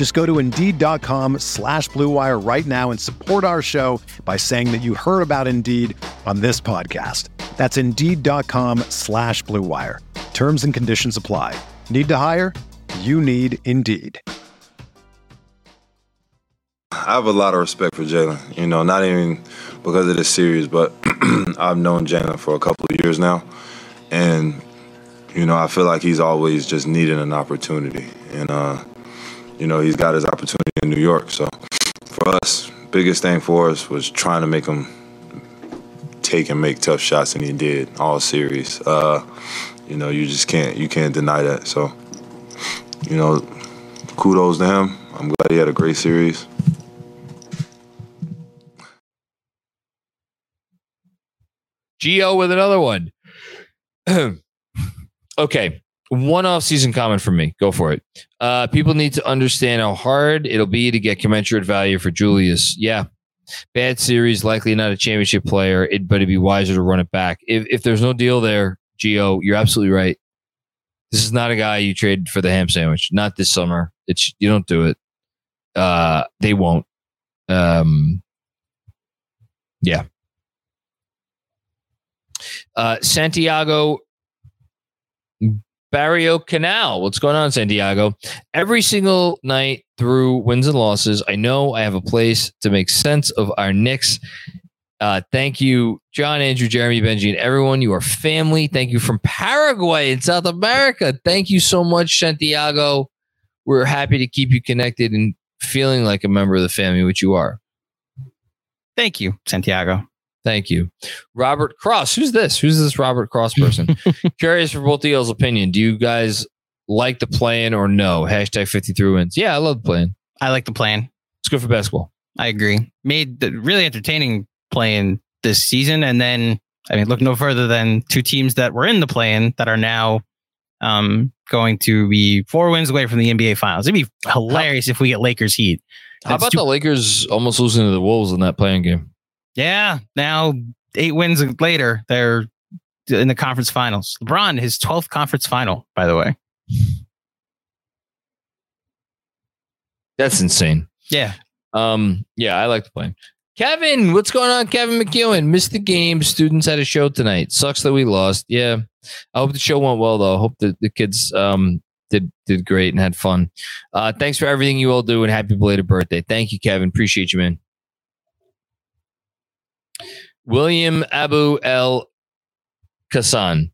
Just go to Indeed.com slash BlueWire right now and support our show by saying that you heard about Indeed on this podcast. That's Indeed.com slash BlueWire. Terms and conditions apply. Need to hire? You need Indeed. I have a lot of respect for Jalen. You know, not even because of this series, but I've known Jalen for a couple of years now, and you know, I feel like he's always just needing an opportunity, and uh, you know, he's got his opportunity in New York. So for us, biggest thing for us was trying to make him take and make tough shots, and he did all series. Uh, you know, you just can't you can't deny that. So, you know, kudos to him. I'm glad he had a great series. Geo with another one. okay. One off season comment from me. Go for it. Uh, people need to understand how hard it'll be to get commensurate value for Julius. Yeah. Bad series, likely not a championship player, it, but it'd be wiser to run it back. If, if there's no deal there, Geo, you're absolutely right. This is not a guy you trade for the ham sandwich. Not this summer. It's you don't do it. Uh, they won't. Um, yeah. Uh, Santiago Barrio Canal. What's going on, Santiago? Every single night through wins and losses, I know I have a place to make sense of our Knicks. Uh, thank you, Jon, Andrew, Jeremy, Benji, and everyone. You are family. Thank you from Paraguay in South America. Thank you so much, Santiago. We're happy to keep you connected and feeling like a member of the family, which you are. Thank you, Santiago. Thank you. Robert Cross. Who's this? Who's this Robert Cross person? Curious for both of y'all's opinion. Do you guys like the play-in or no? Hashtag 53 wins. Yeah, I love the play-in. I like the play-in. It's good for basketball. I agree. Made the really entertaining play-in this season. And then, I mean, look no further than two teams that were in the play-in that are now um, going to be four wins away from the NBA Finals. It'd be hilarious if we get Lakers Heat. How about the Lakers almost losing to the Wolves in that play-in game? Yeah. Now, eight wins later, they're in the conference finals. LeBron, his 12th conference final, by the way. That's insane. Yeah. Um, yeah, I like the play-in. Kevin, what's going on? Kevin McEwen missed the game. Students had a show tonight. Sucks that we lost. Yeah, I hope the show went well though. I hope that the kids um did did great and had fun. Uh, thanks for everything you all do and happy belated birthday. Thank you, Kevin. Appreciate you, man. William Abu El Kassan.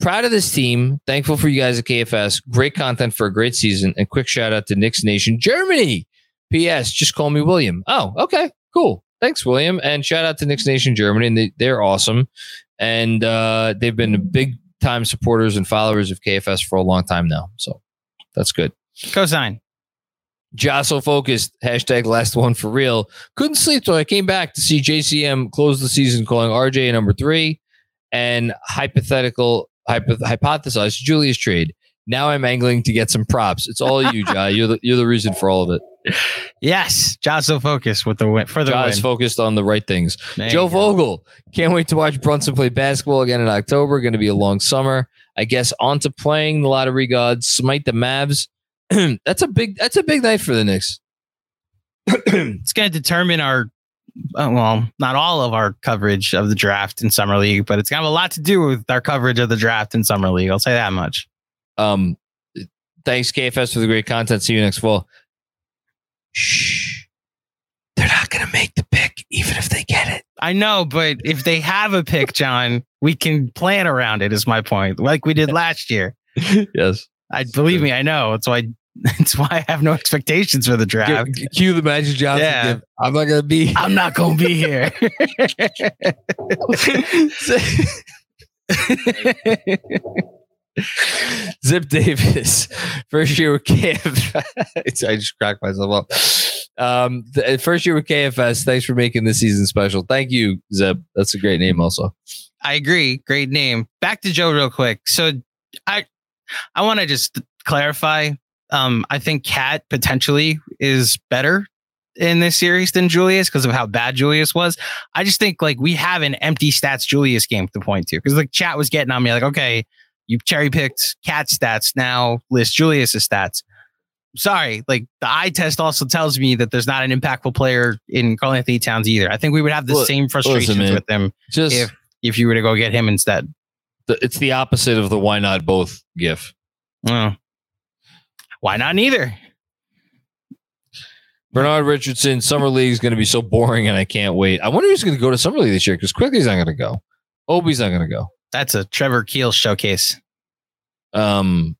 Proud of this team. Thankful for you guys at KFS. Great content for a great season. And quick shout out to Knicks Nation Germany. P.S. Just call me William. Oh, okay, cool. Thanks, William. And shout out to Knicks Nation Germany. And they, they're awesome. And uh, they've been big time supporters and followers of KFS for a long time now. So that's good. Cosign. Jostle focused. Hashtag last one for real. Couldn't sleep till I came back to see JCM close the season calling RJ number three and hypothetical hypo, hypothesized Julius trade. Now I'm angling to get some props. It's all you, Jai. You're the, you're the reason for all of it. Yes, so focused with the win for the win. focused on the right things. There Joe. Vogel can't wait to watch Brunson play basketball again in October. Going to be a long summer. I guess on to playing the lottery gods, smite the Mavs. that's a big. That's a big night for the Knicks. It's going to determine our uh, well, not all of our coverage of the draft in summer league, but it's going to have a lot to do with our coverage of the draft in summer league. I'll say that much. Um, thanks KFS for the great content. See you next fall. Shh. They're not going to make the pick, even if they get it. I know, but if they have a pick, Jon, we can plan around it. Is my point, like we did last year. yes. I believe me, I know. That's why. That's why I have no expectations for the draft. G- Cue the Magic Johnson. Yeah. gift. I'm not gonna be. I'm not gonna be here. Zip Davis, first year with KFS. I just cracked myself up. Um, the, first year with KFS. Thanks for making this season special. Thank you, Zip. That's a great name, also. I agree. Great name. Back to Joe real quick. So I I want to just clarify. Um, I think KAT potentially is better in this series than Julius because of how bad Julius was. I just think like we have an empty stats Julius game to point to because like chat was getting on me like, okay, you cherry picked KAT stats now list Julius's stats. Sorry, like the eye test also tells me that there's not an impactful player in Karl-Anthony Towns either. I think we would have the Well, same frustrations man. with him Just if if you were to go get him instead. the, it's the opposite of the why not both gif. Oh. Why not neither? Bernard Richardson, Summer League is going to be so boring, and I can't wait. I wonder who's going to go to Summer League this year because Quickley's not going to go. Obi's not going to go. That's a Trevor Keel showcase. Um,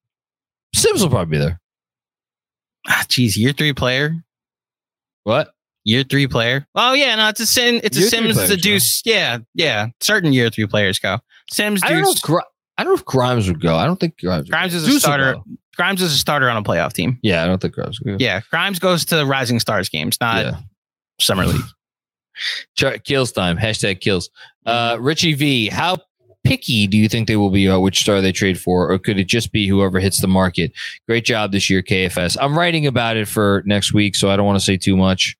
Sims will probably be there. Ah, geez, year three player. What? Year three player. Oh yeah, no, it's a Sim. It's Year a Sims. It's a Deuce. Yeah, yeah. Certain year three players go. Sims, I don't know. If Deuce. I don't know if Grimes would go. I don't think Grimes. would Grimes go. is a Deuce starter. Go. Grimes is a starter on a playoff team. Yeah, I don't think Grimes. Would go. Yeah, Grimes goes to Rising Stars games, not yeah. Summer League. Ch- kills time. Hashtag kills. Uh, Richie V. How picky do you think they will be about which star they trade for, or could it just be whoever hits the market? Great job this year, KFS. I'm writing about it for next week, so I don't want to say too much.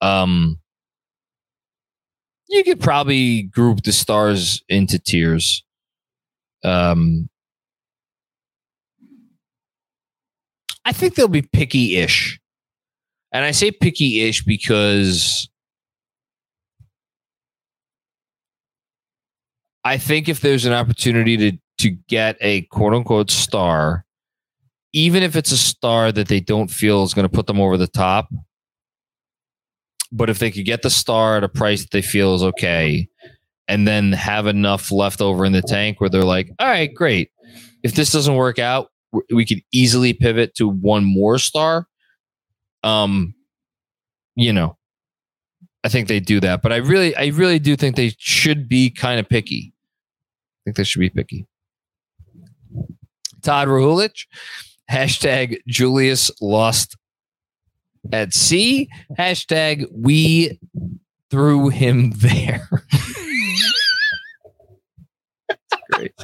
Um, you could probably group the stars into tiers. Um, I think they'll be picky-ish, and I say picky-ish because I think if there's an opportunity to to get a quote unquote star, even if it's a star that they don't feel is going to put them over the top, but if they could get the star at a price that they feel is okay, and then have enough left over in the tank where they're like, all right, great. If this doesn't work out, we could easily pivot to one more star. Um, you know, I think they do that, but I really, I really do think they should be kind of picky. I think they should be picky. Todd Rahulich, hashtag Julius lost at sea, hashtag we threw him there. Great.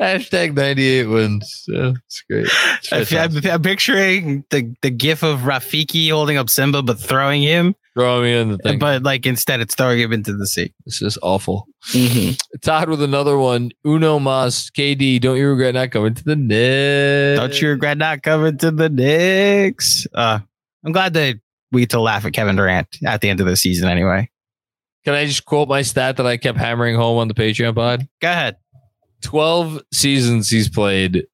hashtag 98 wins. Yeah, it's great. It's I feel- fantastic. I'm, I'm picturing the the gif of Rafiki holding up Simba but throwing him, Throw me in the thing. but like instead it's throwing him into the sea. This is awful. Todd with another one. Uno Mas, KD, don't you regret not coming to the Knicks? Don't you regret not coming to the Knicks? Uh, I'm glad that we get to laugh at Kevin Durant at the end of the season anyway. Can I just quote my stat that I kept hammering home on the Patreon pod? Go ahead. 12 seasons he's played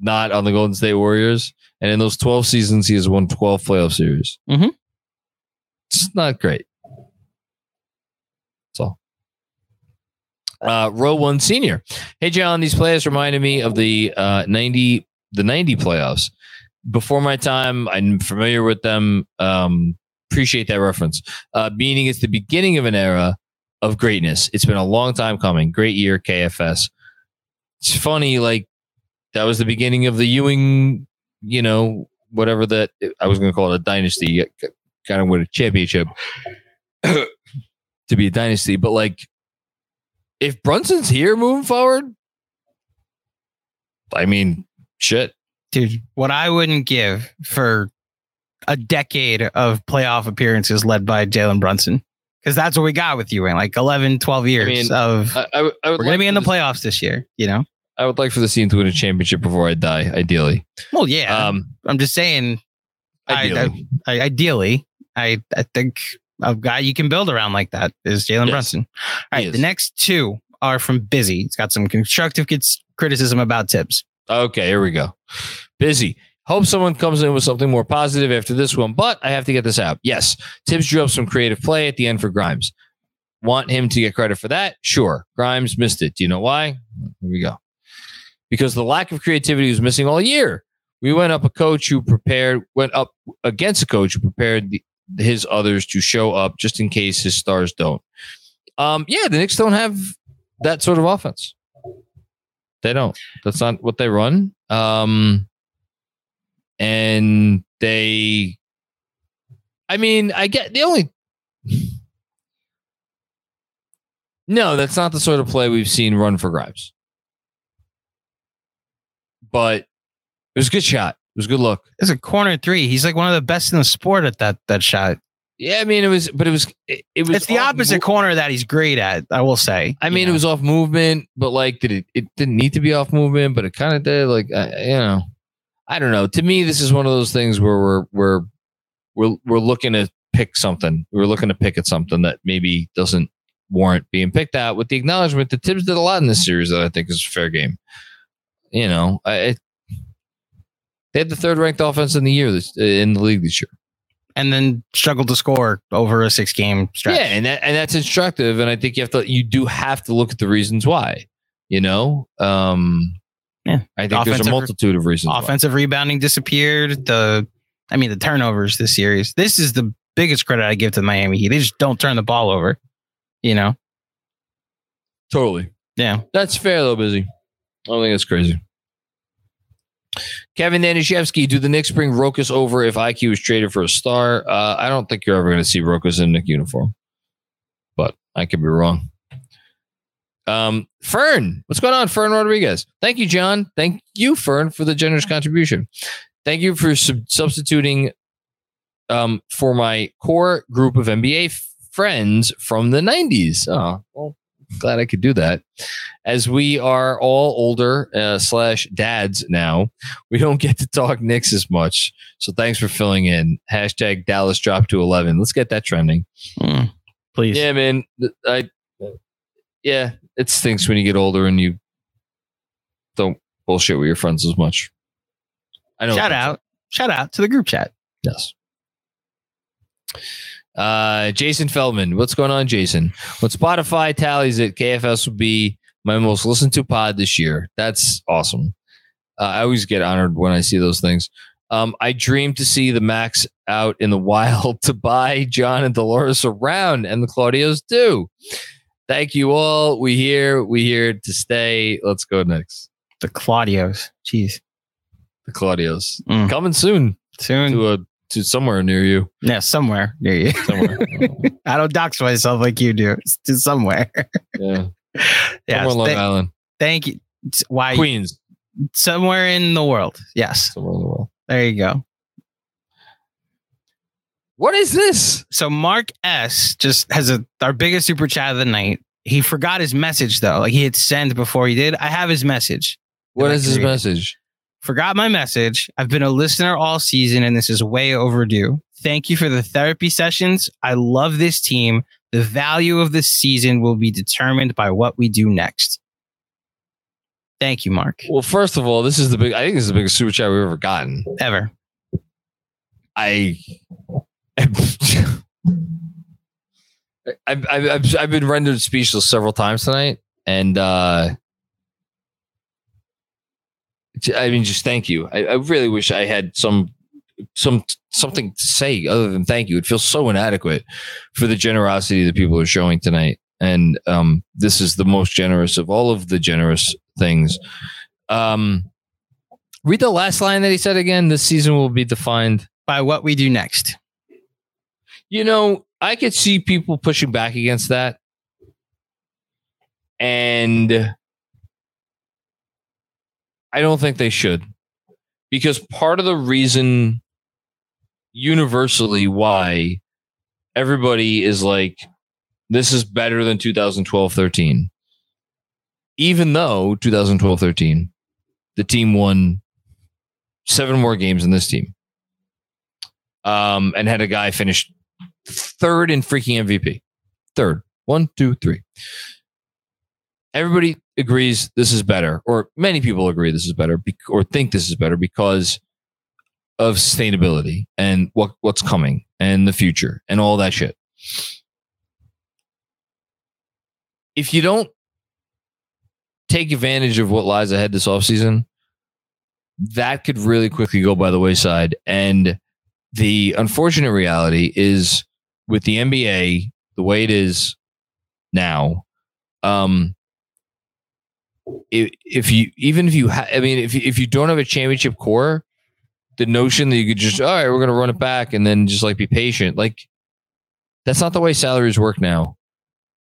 not on the Golden State Warriors. And in those 12 seasons, he has won 12 playoff series. Mhm. It's not great. That's all. Uh, row one senior. Hey, Jon, these players reminded me of the uh, 90, the 90 playoffs. Before my time, I'm familiar with them. Um, appreciate that reference. Uh, meaning it's the beginning of an era of greatness. It's been a long time coming. Great year, KFS it's funny, like that was the beginning of the Ewing, you know, whatever that I was going to call it a dynasty, kind of with a championship to be a dynasty. But like, if Brunson's here moving forward, I mean, shit. Dude, what I wouldn't give for a decade of playoff appearances led by Jalen Brunson. Because that's what we got with in like 11, 12 years mean, of I, I, I we're going to be in the playoffs this year, you know? I would like for the team to win a championship before I die, ideally. Well, yeah. Um, I'm just saying, I- ideally. I, ideally, I, I think a guy you can build around like that is Jalen Yes. Brunson. All right, the next two are from Busy. It's got some constructive criticism about Thibs. Okay, here we go. Busy. Hope someone comes in with something more positive after this one, but I have to get this out. Yes, Thibs drew up some creative play at the end for Grimes. want him to get credit for that? Sure. Grimes missed it. Do you know why? Here we go. Because the lack of creativity was missing all year. We went up a coach who prepared, went up against a coach who prepared the, his others to show up just in case his stars don't. Um, yeah, the Knicks don't have that sort of offense. They don't. That's not what they run. Um, and they, I mean, I get the only. No, that's not the sort of play we've seen run for Grimes. But it was a good shot. It was a good look. It's a corner three. He's like one of the best in the sport at that that shot. Yeah, I mean it was, but it was it, it was. It's the opposite corner that he's great at. I will say. I mean, You it was off movement, but like, did it? It didn't need to be off movement, but it kind of did. Like, I, you know, I don't know. To me, this is one of those things where we're we're we're we're looking to pick something. We're looking to pick at something that maybe doesn't warrant being picked at. With the acknowledgement that Thibs did a lot in this series that I think is a fair game. You know, I. It, they had the third ranked offense in the year this in the league this year. and then struggled to score over a six game stretch. Yeah, and that and that's instructive. And I think you have to you do have to look at the reasons why. You know, um, Yeah. I think there's a multitude of reasons. why. Offensive rebounding disappeared. The, I mean, the turnovers this series. This is the biggest credit I give to the Miami Heat. They just don't turn the ball over. You know. Totally, Yeah. that's fair though. Busy. I don't think it's crazy. Kevin Danishevsky, do the Knicks bring Rokas over if IQ is traded for a star? Uh, I don't think you're ever going to see Rokas in a Knick uniform, but I could be wrong. Um, Fern, what's going on, Fern Rodriguez? Thank you, Jon. Thank you, Fern, for the generous contribution. Thank you for sub- substituting um, for my core group of NBA f- friends from the 90s. Oh, well, glad I could do that. As we are all older uh, slash dads now, we don't get to talk Knicks as much. So thanks for filling in. Hashtag Dallas drop to 11. Let's get that trending. Mm, please. Yeah, man. I, yeah, it stinks when you get older and you don't bullshit with your friends as much. I know. Shout out. Shout out to the group chat. Yes. Uh, Jason Feldman, what's going on, Jason? When Spotify tallies it, KFS will be my most listened to pod this year. That's awesome. Uh, I always get honored when I see those things. Um, I dream to see the Max out in the wild to buy John and Dolores around, and the Claudios do. Thank you all. We here. We here to stay. Let's go next. The Claudios. Jeez. The Claudios Mm. coming soon Soon. to a to somewhere near you. yeah, somewhere near you. Somewhere. I don't dox myself like you do. It's to somewhere. yeah. yeah. Somewhere on Long th- Island. thank you. Why? Queens. Somewhere in the world. Yes. Somewhere in the world. There you go. What is this? So Mark S just has a our biggest super chat of the night. He forgot his message though. Like he had sent before he did. I have his message. What is his read message? Forgot my message. I've been a listener all season and this is way overdue. Thank you for the therapy sessions. I love this team. The value of this season will be determined by what we do next. Thank you, Mark. Well, first of all, this is the big. I think this is the biggest super chat we've ever gotten. Ever. I. I've, I've, I've, I've been rendered speechless several times tonight. And uh, I mean, just thank you. I, I really wish I had some some something to say other than thank you. It feels so inadequate for the generosity that people are showing tonight. And um, this is the most generous of all of the generous things. Um, read the last line that he said again. This season will be defined By what we do next. you know, I could see people pushing back against that. And I don't think they should. Because part of the reason universally why everybody is like, this is better than 2012 13. Even though 2012 13, the team won seven more games than this team. Um, and had a guy finish third in freaking MVP. Third. One, two, three. Everybody agrees this is better, or many people agree this is better, or think this is better because of sustainability and what what's coming and the future and all that shit. if you don't take advantage of what lies ahead this offseason, that could really quickly go by the wayside. And the unfortunate reality is with the NBA, the way it is now, um, if, if you even if you ha- I mean if if you don't have a championship core, the notion that you could just all right, we're gonna run it back and then just like be patient, like that's not the way salaries work now.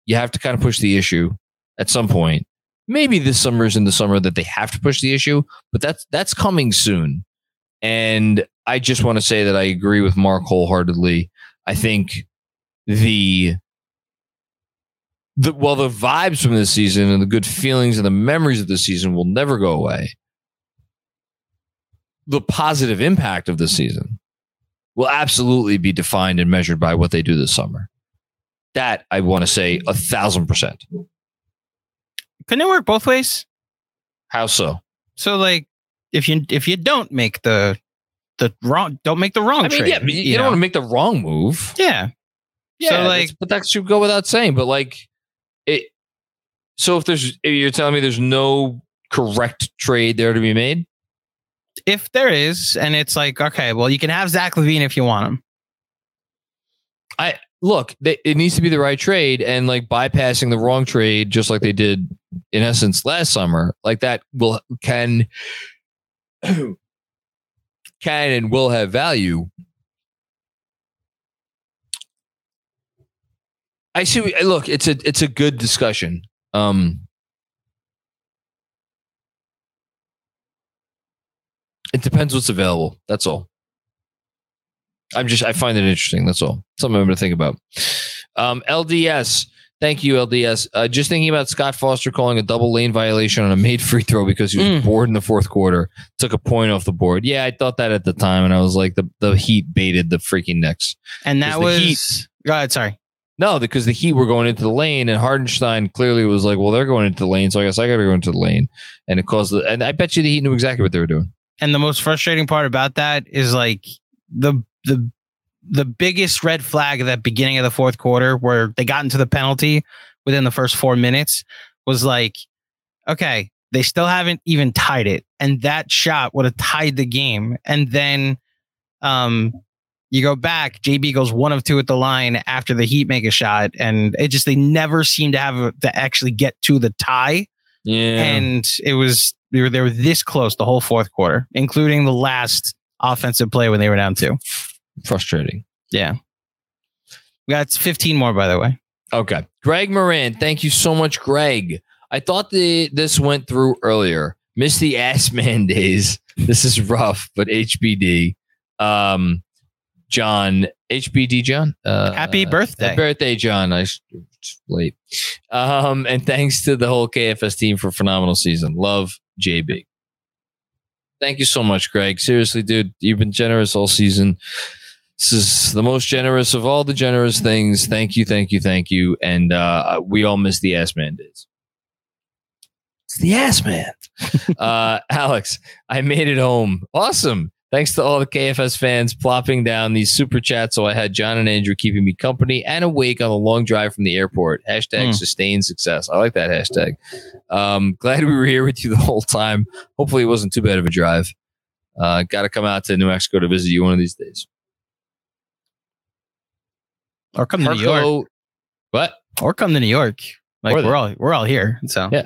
You have to kind of push the issue at some point. Maybe this summer is in the summer that they have to push the issue, but that's that's coming soon. And I just want to say that I agree with Mark wholeheartedly. I think the the well the vibes from this season and the good feelings and the memories of the season will never go away. The positive impact of the season will absolutely be defined and measured by what they do this summer. That I want to say a thousand percent. Couldn't it work both ways? How so? So like if you if you don't make the the wrong don't make the wrong I mean, trade. yeah, you, you know? don't want to make the wrong move. Yeah. Yeah, So, that's- like- but that should go without saying. But like, it. So if there's, if you're telling me there's no correct trade there to be made. If there is, and it's like, okay, well, you can have Zach LaVine if you want him. I look, they, it needs to be the right trade, and like bypassing the wrong trade, just like they did in essence last summer, like that will can can and will have value. I see. Look, it's a it's a good discussion. Um, it depends what's available. That's all. I'm just I find it interesting. That's all. Something I'm going to think about. Um, LDS. Thank you, LDS. Uh, just thinking about Scott Foster calling a double lane violation on a made free throw because he was Mm. bored in the fourth quarter. Took a point off the board. Yeah, I thought that at the time, and I was like, the the Heat baited the freaking Knicks. And that the was Heat- go ahead, sorry. No, because the Heat were going into the lane, and Hartenstein clearly was like, "Well, they're going into the lane, so I guess I got to go into the lane." And it caused the. And I bet you the Heat knew exactly what they were doing. And the most frustrating part about that is like the the the biggest red flag at that beginning of the fourth quarter where they got into the penalty within the first four minutes was like, okay, they still haven't even tied it. And that shot would have tied the game. And then um you go back, JB goes one of two at the line after the Heat make a shot. And it just they never seem to have a, to actually get to the tie Yeah, and it was they were they were this close the whole fourth quarter, including the last offensive play when they were down two. frustrating. Yeah, we got 15 more by the way. Okay. Greg Moran, thank you so much, Greg. I thought the this went through earlier. Missed the ass man days. This is rough, but HBD. Um, Jon, HBD Jon. Uh, Happy birthday. Happy birthday, Jon. I late. Um, and thanks to the whole KFS team for a phenomenal season. Love JB. Thank you so much, Greg. Seriously, dude, you've been generous all season. This is the most generous of all the generous things. Thank you, thank you, thank you. And uh, we all miss the ass man days. It's the ass man. uh, Alex, I made it home. Awesome. Thanks to all the KFS fans plopping down these super chats. So I had Jon and Andrew keeping me company and awake on the long drive from the airport. Hashtag Hmm. sustained success. I like that hashtag. Um, glad we were here with you the whole time. Hopefully, it wasn't too bad of a drive. Uh, Got to come out to New Mexico to visit you one of these days. Or come to New York. What? Or come to New York. Like we're all we're all here. So Yeah.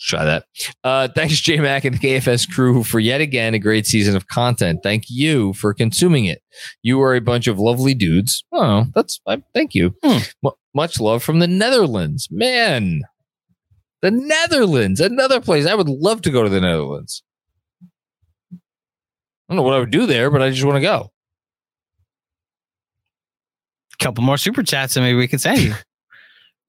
Try that. Uh, thanks, J Mac and the KFS crew, for yet again a great season of content. Thank you for consuming it. You are a bunch of lovely dudes. Oh, that's I, thank you. Hmm. M- much love from the Netherlands, man. The Netherlands, another place I would love to go to the Netherlands. I don't know what I would do there, but I just want to go. couple more super chats and maybe we can send you.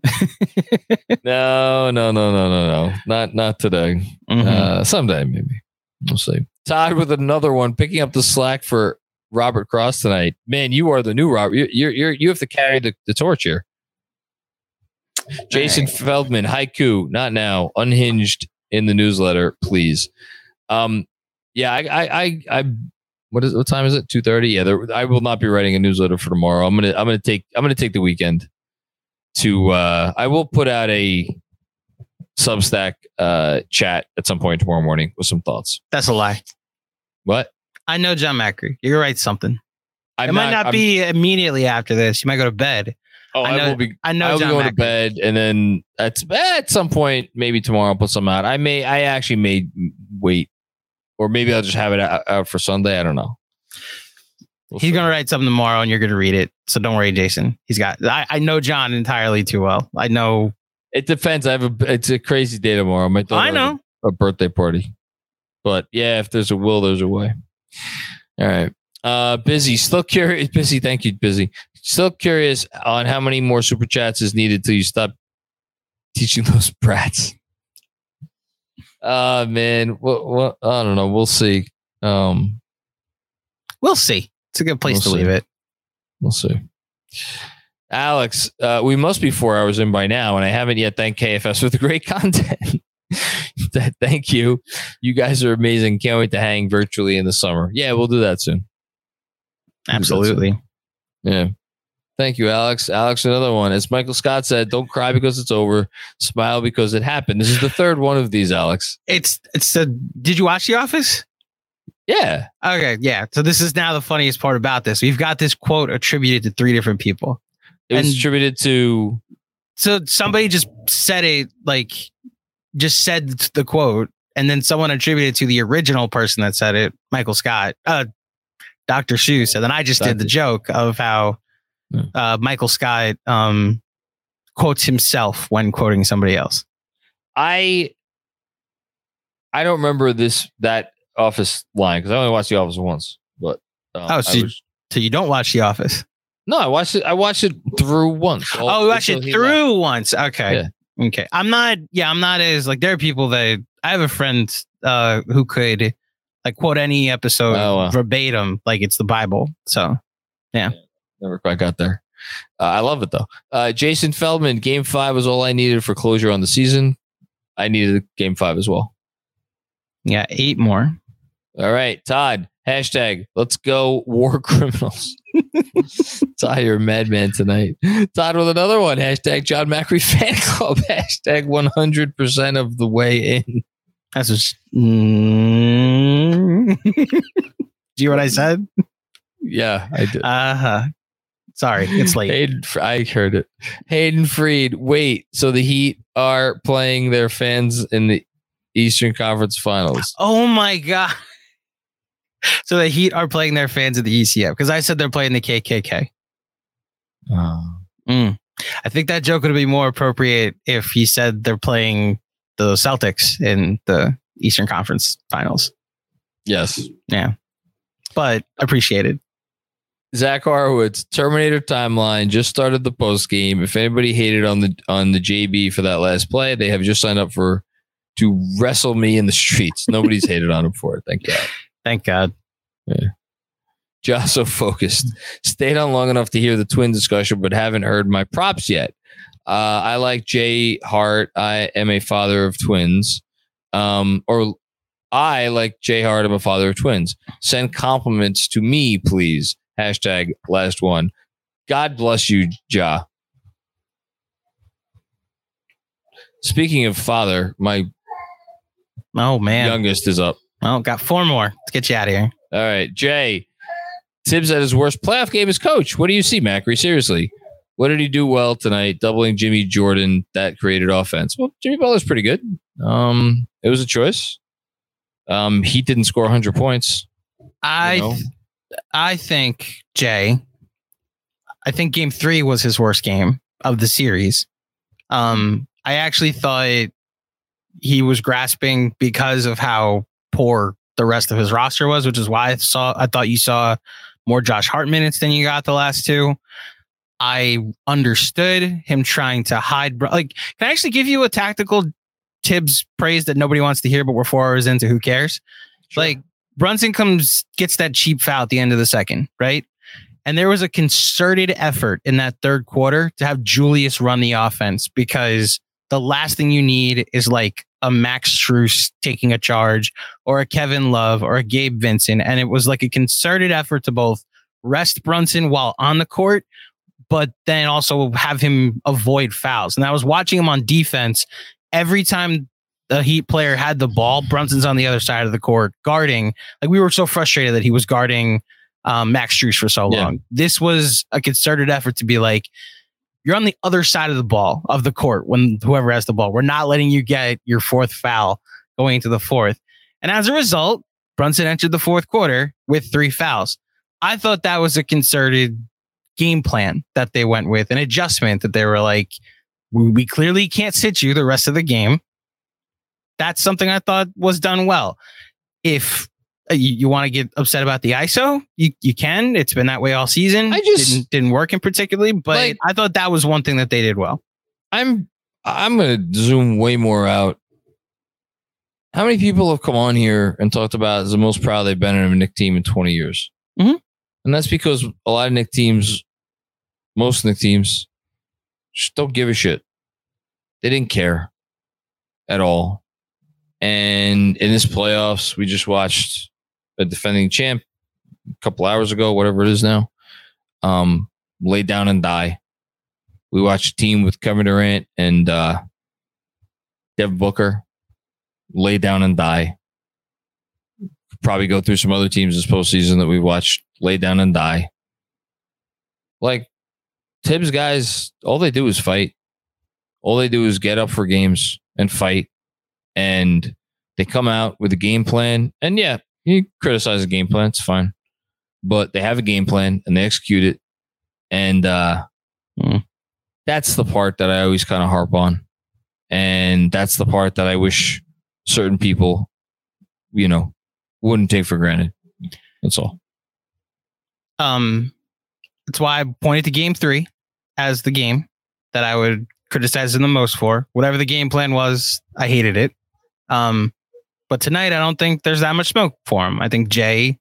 No, no, no, no, no, no, not not today. Mhm. Uh, someday, maybe. We'll see. Todd with another one, picking up the slack for Robert Cross tonight. Man, you are the new Robert. You're, you're, you're you have to carry the, the torch here. Jason Feldman, haiku, not now. Unhinged in the newsletter, please. Um, yeah, I, I, I, I what is what time is it? Two thirty. Yeah, there, I will not be writing a newsletter for tomorrow. I'm gonna, I'm gonna take, I'm gonna take the weekend to. uh I will put out a Substack uh chat at some point tomorrow morning with some thoughts. That's a lie. What? I know Jon Macri. You're right. Something. I'm it might not I'm- be immediately after this. You might go to bed. Oh, I I, know- will be. I know I will be Jon going to bed, and then at at some point, maybe tomorrow, I'll put some out. I may. I actually may wait, or maybe I'll just have it out, out for Sunday. I don't know. We'll He's gonna write something tomorrow, and you're gonna read it. So don't worry, Jason. He's got. I, I know Jon entirely too well. I know. It depends. I have a. It's a crazy day tomorrow. My I know. a, a birthday party, but yeah, if there's a will, there's a way. All right. Uh, busy. Still curious. Busy. Thank you. Busy. Still curious on how many more super chats is needed till you stop teaching those brats. Uh man, what what I don't know. We'll see. Um, We'll see. It's a good place We'll to see. leave it. we'll see. Alex, uh, we must be four hours in by now, and I haven't yet thanked KFS for the great content. Thank you. You guys are amazing. Can't wait to hang virtually in the summer. Yeah, we'll do that soon. Absolutely. Yeah. Thank you, Alex. Alex, another one. As Michael Scott said, don't cry because it's over. Smile because it happened. This is the third one of these, Alex. It's it's a. Did you watch The Office? Yeah. Okay, yeah. So this is now the funniest part about this. We've got this quote attributed to three different people. It was And- attributed to So somebody just said it like just said the quote, and then someone attributed to the original person that said it, Michael Scott, uh, Dr. Seuss, and then I just did the joke of how uh, Michael Scott um, quotes himself when quoting somebody else. I I don't remember this that office line because I only watched the office once. But um, Oh, so was- So you don't watch The Office? no, I watched it. I watched it through once. all- oh, you watched it through left. once. Okay. Okay. I'm not, yeah, I'm not as like, there are people that I have a friend uh, who could like quote any episode Oh, wow. verbatim, like it's the Bible. So yeah. Never quite got there. Uh, I love it though. Uh, Jason Feldman, Game Five was all I needed for closure on the season. I needed Game Five as well. yeah, eight more. All right, Todd. Hashtag Let's go War Criminals. Todd, you're a madman tonight. Todd with another one. Hashtag Jon Macri Fan Club. Hashtag 100 percent of the way in. That's just. Mm. Do you hear what I said? Yeah, I did. Uh huh. Sorry, it's late. Hayden, I heard it. Hayden Freed. Wait, so the Heat are playing their fans in the Eastern Conference Finals. Oh my god! So the Heat are playing their fans at the ECF because I said they're playing the KKK. Oh. Mm. I think that joke would be more appropriate if he said they're playing the Celtics in the Eastern Conference Finals. Yes. Yeah, but appreciated. Zach Horowitz, Terminator Timeline just started the post game. If anybody hated on the on the JB for that last play, they have just signed up for to wrestle me in the streets. Nobody's hated on him for it. Thank God. Thank God. Just so focused. Stayed on long enough to hear the twin discussion, but haven't heard my props yet. Uh, I like Jay Hart. I am a father of twins. Um, or I like Jay Hart. I'm a father of twins. Send compliments to me, please. Hashtag last one. God bless you, Ja. Speaking of father, my Oh man. youngest is up. Oh, got four more. Let's get you out of here. All right, Jay. Thibs at his worst playoff game as coach. What do you see, Macri? Seriously, what did he do well tonight? Doubling Jimmy Jordan that created offense. Well, Jimmy Butler's pretty good. Um, it was a choice. Um, he didn't score 100 points. I You know? I think Jay. I think Game Three was his worst game of the series. Um, I actually thought he was grasping because of how poor the rest of his roster was, which is why I saw. I thought you saw more Josh Hart minutes than you got the last two. I understood him trying to hide. Like, can I actually give you a tactical Thibs praise that nobody wants to hear, but we're four hours into? Who cares? Like Brunson comes gets that cheap foul at the end of the second, right? And there was a concerted effort in that third quarter to have Julius run the offense because the last thing you need is like a Max Strus taking a charge or a Kevin Love or a Gabe Vincent. And it was like a concerted effort to both rest Brunson while on the court, but then also have him avoid fouls. And I was watching him on defense every time the Heat player had the ball, Brunson's on the other side of the court guarding. Like we were so frustrated that he was guarding um, Max Strus for so Yeah. long. This was a concerted effort to be like, you're on the other side of the ball of the court when whoever has the ball. We're not letting you get your fourth foul going into the fourth. And as a result, Brunson entered the fourth quarter with three fouls. I thought that was a concerted game plan that they went with, an adjustment that they were like, we, clearly can't sit you the rest of the game. That's something I thought was done well. If you, you want to get upset about the ISO, you, you can. It's been that way all season. I just- didn't, didn't work in particularly, but Like- I thought that was one thing that they did well. I'm I'm gonna zoom way more out. How many people have come on here and talked about the most proud they've been in a Knick team in 20 years? Mhm. And that's because a lot of Knick teams, most Knick teams, just don't give a shit. They didn't care at all. And in this playoffs, we just watched a defending champ a couple hours ago, whatever it is now, um, lay down and die. We watched a team with Kevin Durant and uh, Dev Booker lay down and die. Probably go through some other teams this postseason that we watched lay down and die. Like Thibs guys, all they do is fight. All they do is get up for games and fight. And they come out with a game plan. And yeah, you criticize the game plan, it's fine. But they have a game plan and they execute it. And uh that's the part that I always kind of harp on. And that's the part that I wish certain people, you know, wouldn't take for granted. That's all. Um, that's why I pointed to game three as the game that I would criticize them the most for. Whatever the game plan was, I hated it. Um, but tonight, I don't think there's that much smoke for him. I think Jay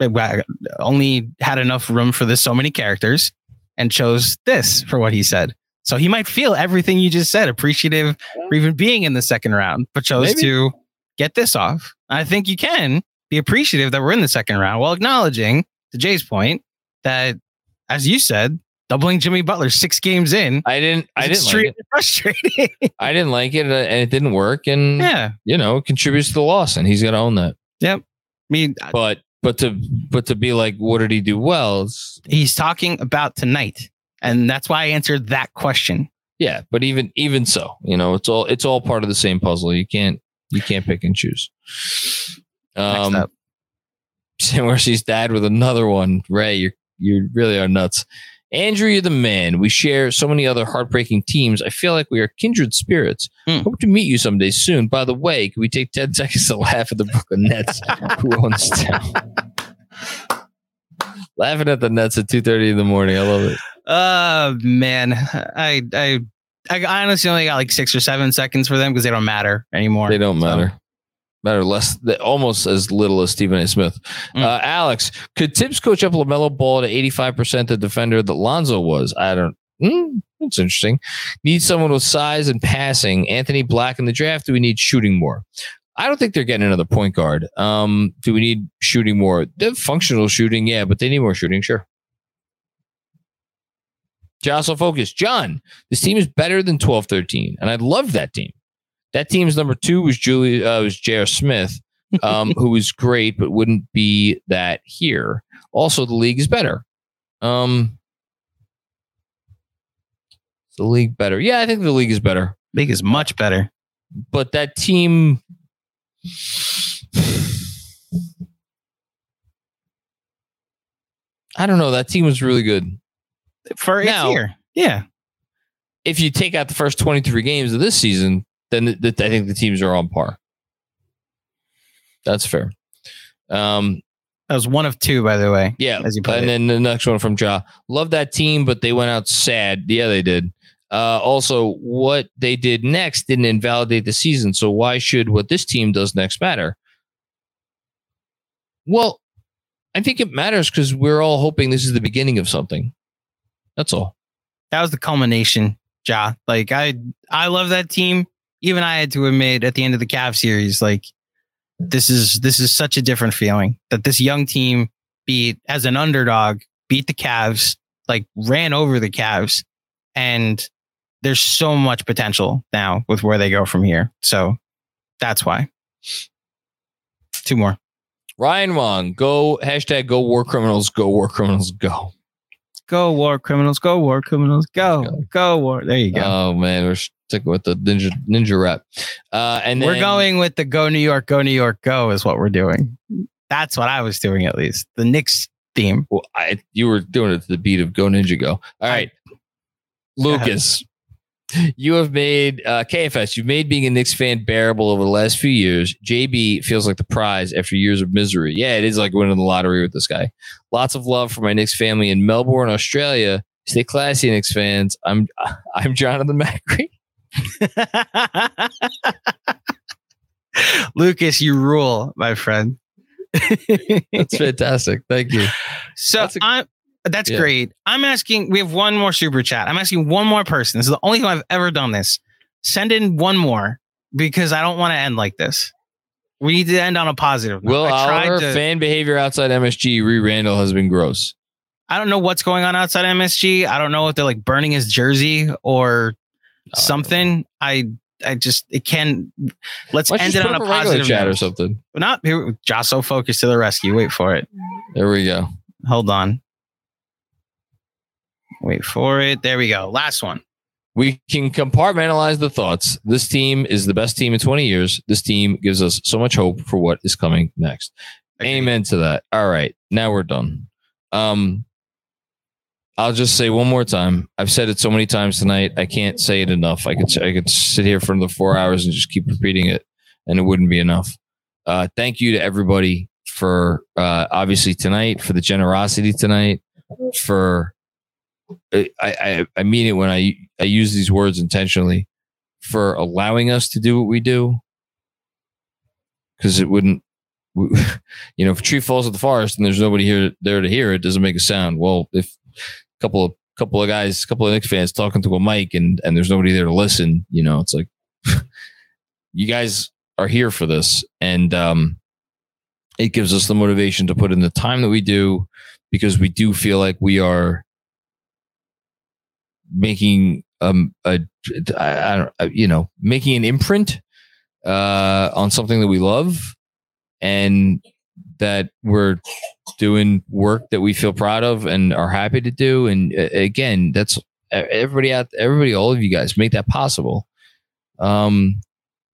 uh, only had enough room for this so many characters and chose this for what he said. So he might feel everything you just said, appreciative for even being in the second round, but chose Maybe. to get this off. I think you can be appreciative that we're in the second round while acknowledging, to Jay's point, that as you said, doubling Jimmy Butler six games in. I didn't. I didn't like it. frustrating. I didn't like it, uh, and it didn't work. And yeah. you know, it contributes to the loss, and he's got to own that. Yep. I mean, But but to but to be like, what did he do well? He's talking about tonight. And that's why I answered that question. yeah, but even even so, you know, it's all it's all part of the same puzzle. You can't You can't pick and choose. Um. Sam Mercy's dad with another one. Ray, you you really are nuts. Andrew, you're the man. We share so many other heartbreaking teams. I feel like we are kindred spirits. Hmm. Hope to meet you someday soon. By the way, can we take 10 seconds to laugh at the Brooklyn Nets who owns town? Laughing at the Nets at 2.30 in the morning. I love it. Uh man, I I I honestly only got like six or seven seconds for them because they don't matter anymore. They don't So, matter. Less, almost as little as Stephen A. Smith. Mm. Uh, Alex, could Thibs coach up Lamelo Ball to eighty five percent the defender that Lonzo was? I don't. Mm, that's interesting. Need someone with size and passing. Anthony Black in the draft. Do we need shooting more? I don't think they're getting another point guard. Um, do we need shooting more? They're functional shooting, yeah, but they need more shooting, sure. Jostle focus. John, this team is better than 12 13, and I love that team. That team's number two was Julie, uh, was J.R. Smith, um, who was great, but wouldn't be that here. Also, the league is better. Um, the league better? Yeah, I think the league is better. League is much better. But that team, I don't know. That team was really good. For its Now- year. Yeah. If you take out the first 23 games of this season, then th- th- I think the teams are on par. That's fair. Um, That was one of two, by the way. Yeah, As you put and it. then the next one from Ja. Love that team, but they went out sad. Yeah, they did. Uh, also, what they did next didn't invalidate the season. So why should what this team does next matter? Well, I think it matters because we're all hoping this is the beginning of something. That's all. That was the culmination, Ja. Like I I love that team. Even I had to admit at the end of the Cavs series, like this is this is such a different feeling that this young team beat as an underdog, beat the Cavs, like ran over the Cavs, and there's so much potential now with where they go from here. So that's why. Two more. Ryan Wong, go hashtag go war criminals, go war criminals, go. Go war criminals, go war criminals, go, Go. go war. There you go. Oh man, we're sticking with the ninja ninja rap. Uh, and we're going with the go New York, go New York, go is what we're doing. That's what I was doing at least. The Knicks theme. Well, I, you were doing it to the beat of Go Ninja Go. All right, I- Lucas, you have made uh, KFS. You've made being a Knicks fan bearable over the last few years. JB feels like the prize after years of misery. Yeah, it is like winning the lottery with this guy. Lots of love for my Knicks family in Melbourne, Australia. Stay classy, Knicks fans. I'm I'm Jonathan Macri. Lucas, you rule, my friend. That's fantastic. Thank you. so That's a- I'm that's Yeah. great. I'm asking, we have one more super chat. I'm asking one more person. This is the only time I've ever done this. Send in one more because I don't want to end like this. We need to end on a positive. note. Will I Oliver, to- fan behavior outside MSG, re Randle has been gross. I don't know what's going on outside MSG. I don't know if they're like burning his jersey or something. I I just it can. Let's Why end it on a positive chat note. or something? But Not here. Josso focus to the rescue. Wait for it. There we go. Hold on. Wait for it. There we go. Last one. we can compartmentalize the thoughts. This team is the best team in 20 years. This team gives us so much hope for what is coming next. Amen to that. All right, now we're done. Um, I'll just say one more time. I've said it so many times tonight. I can't say it enough. I could I could sit here for another four hours and just keep repeating it, and it wouldn't be enough. Uh, thank you to everybody for uh, obviously tonight for the generosity tonight for I, I I mean it when I I use these words intentionally for allowing us to do what we do because it wouldn't you know if a tree falls in the forest and there's nobody here there to hear it it doesn't make a sound well if couple of couple of guys a couple of Knicks fans talking to a mic and and there's nobody there to listen you know it's like you guys are here for this. And um it gives us the motivation to put in the time that we do because we do feel like we are making um a I, I don't uh, you know making an imprint uh on something that we love. And that we're doing work that we feel proud of and are happy to do and uh, again that's everybody out everybody all of you guys make that possible um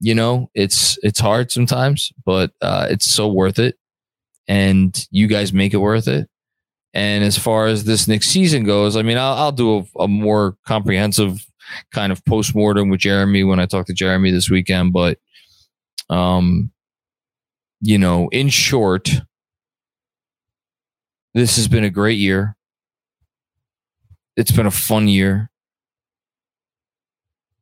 you know, it's it's hard sometimes, but uh, it's so worth it, and you guys make it worth it. And as far as this next season goes, I mean, I'll, I'll do a, a more comprehensive kind of post mortem with Jeremy when I talk to Jeremy this weekend. But, um, you know, in short, this has been a great year. It's been a fun year.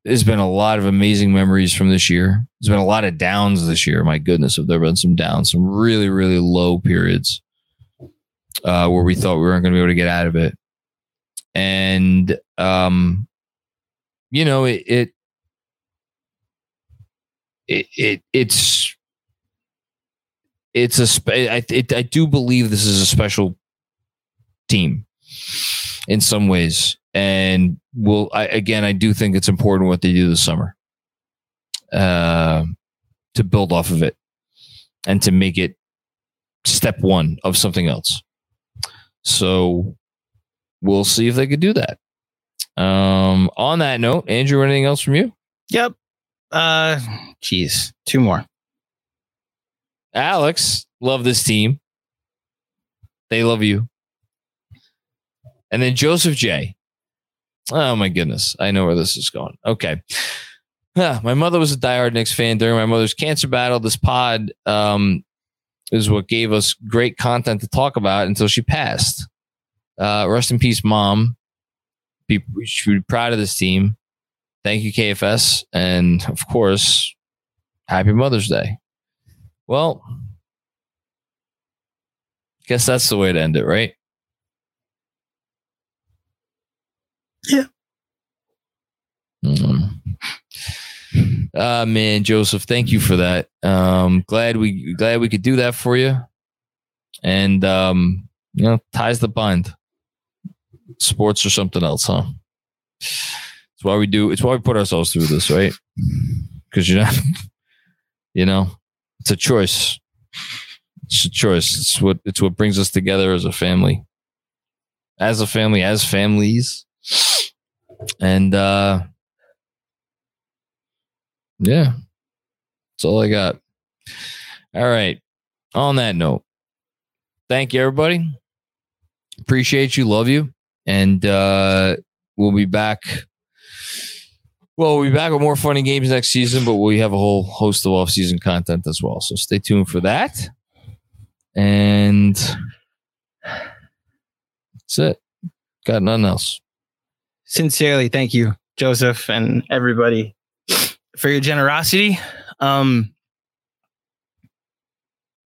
There's been a lot of amazing memories from this year. There's been a lot of downs this year. My goodness, have there been some downs, some really, really low periods uh, where we thought we weren't going to be able to get out of it. And, um, you know, it, it, it, it it's, it's a, I, it, I do believe this is a special team in some ways. And will I, again, I do think it's important what they do this summer, uh, to build off of it and to make it step one of something else. So we'll see if they could do that. Um, on that note, Andrew, anything else from you? Yep. Uh, jeez two more. Alex, love this team. They love you. And then Joseph J. Oh my goodness. I know where this is going. Okay. My mother was a diehard Knicks fan during my mother's cancer battle. This pod um, is what gave us great content to talk about until she passed. Uh, rest in peace, mom. Be, we should be proud of this team. Thank you, KFS. And of course, happy Mother's Day. Well, guess that's the way to end it, right? Yeah. Mm. Ah man, Joseph, thank you for that. Um, glad we glad we could do that for you. And um, you know, ties the bind. Sports or something else, huh? It's why we do. It's why we put ourselves through this, right? Because you know, you know, it's a choice. It's a choice. It's what it's what brings us together as a family, as a family, as families, and uh yeah, that's all I got. All right. On that note, thank you, everybody. Appreciate you. Love you. And uh, we'll be back. Well, we'll be back with more funny games next season, but we have a whole host of off-season content as well. So stay tuned for that. And that's it. Got nothing else. Sincerely, thank you, Joseph, and everybody for your generosity. Um,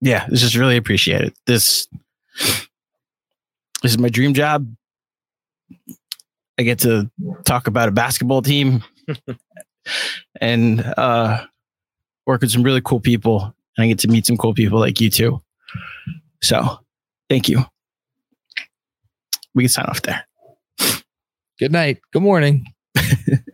yeah, this is really appreciated. This this is my dream job. I get to talk about a basketball team and uh, work with some really cool people, and I get to meet some cool people like you too. So, thank you. We can sign off there. Good night. Good morning.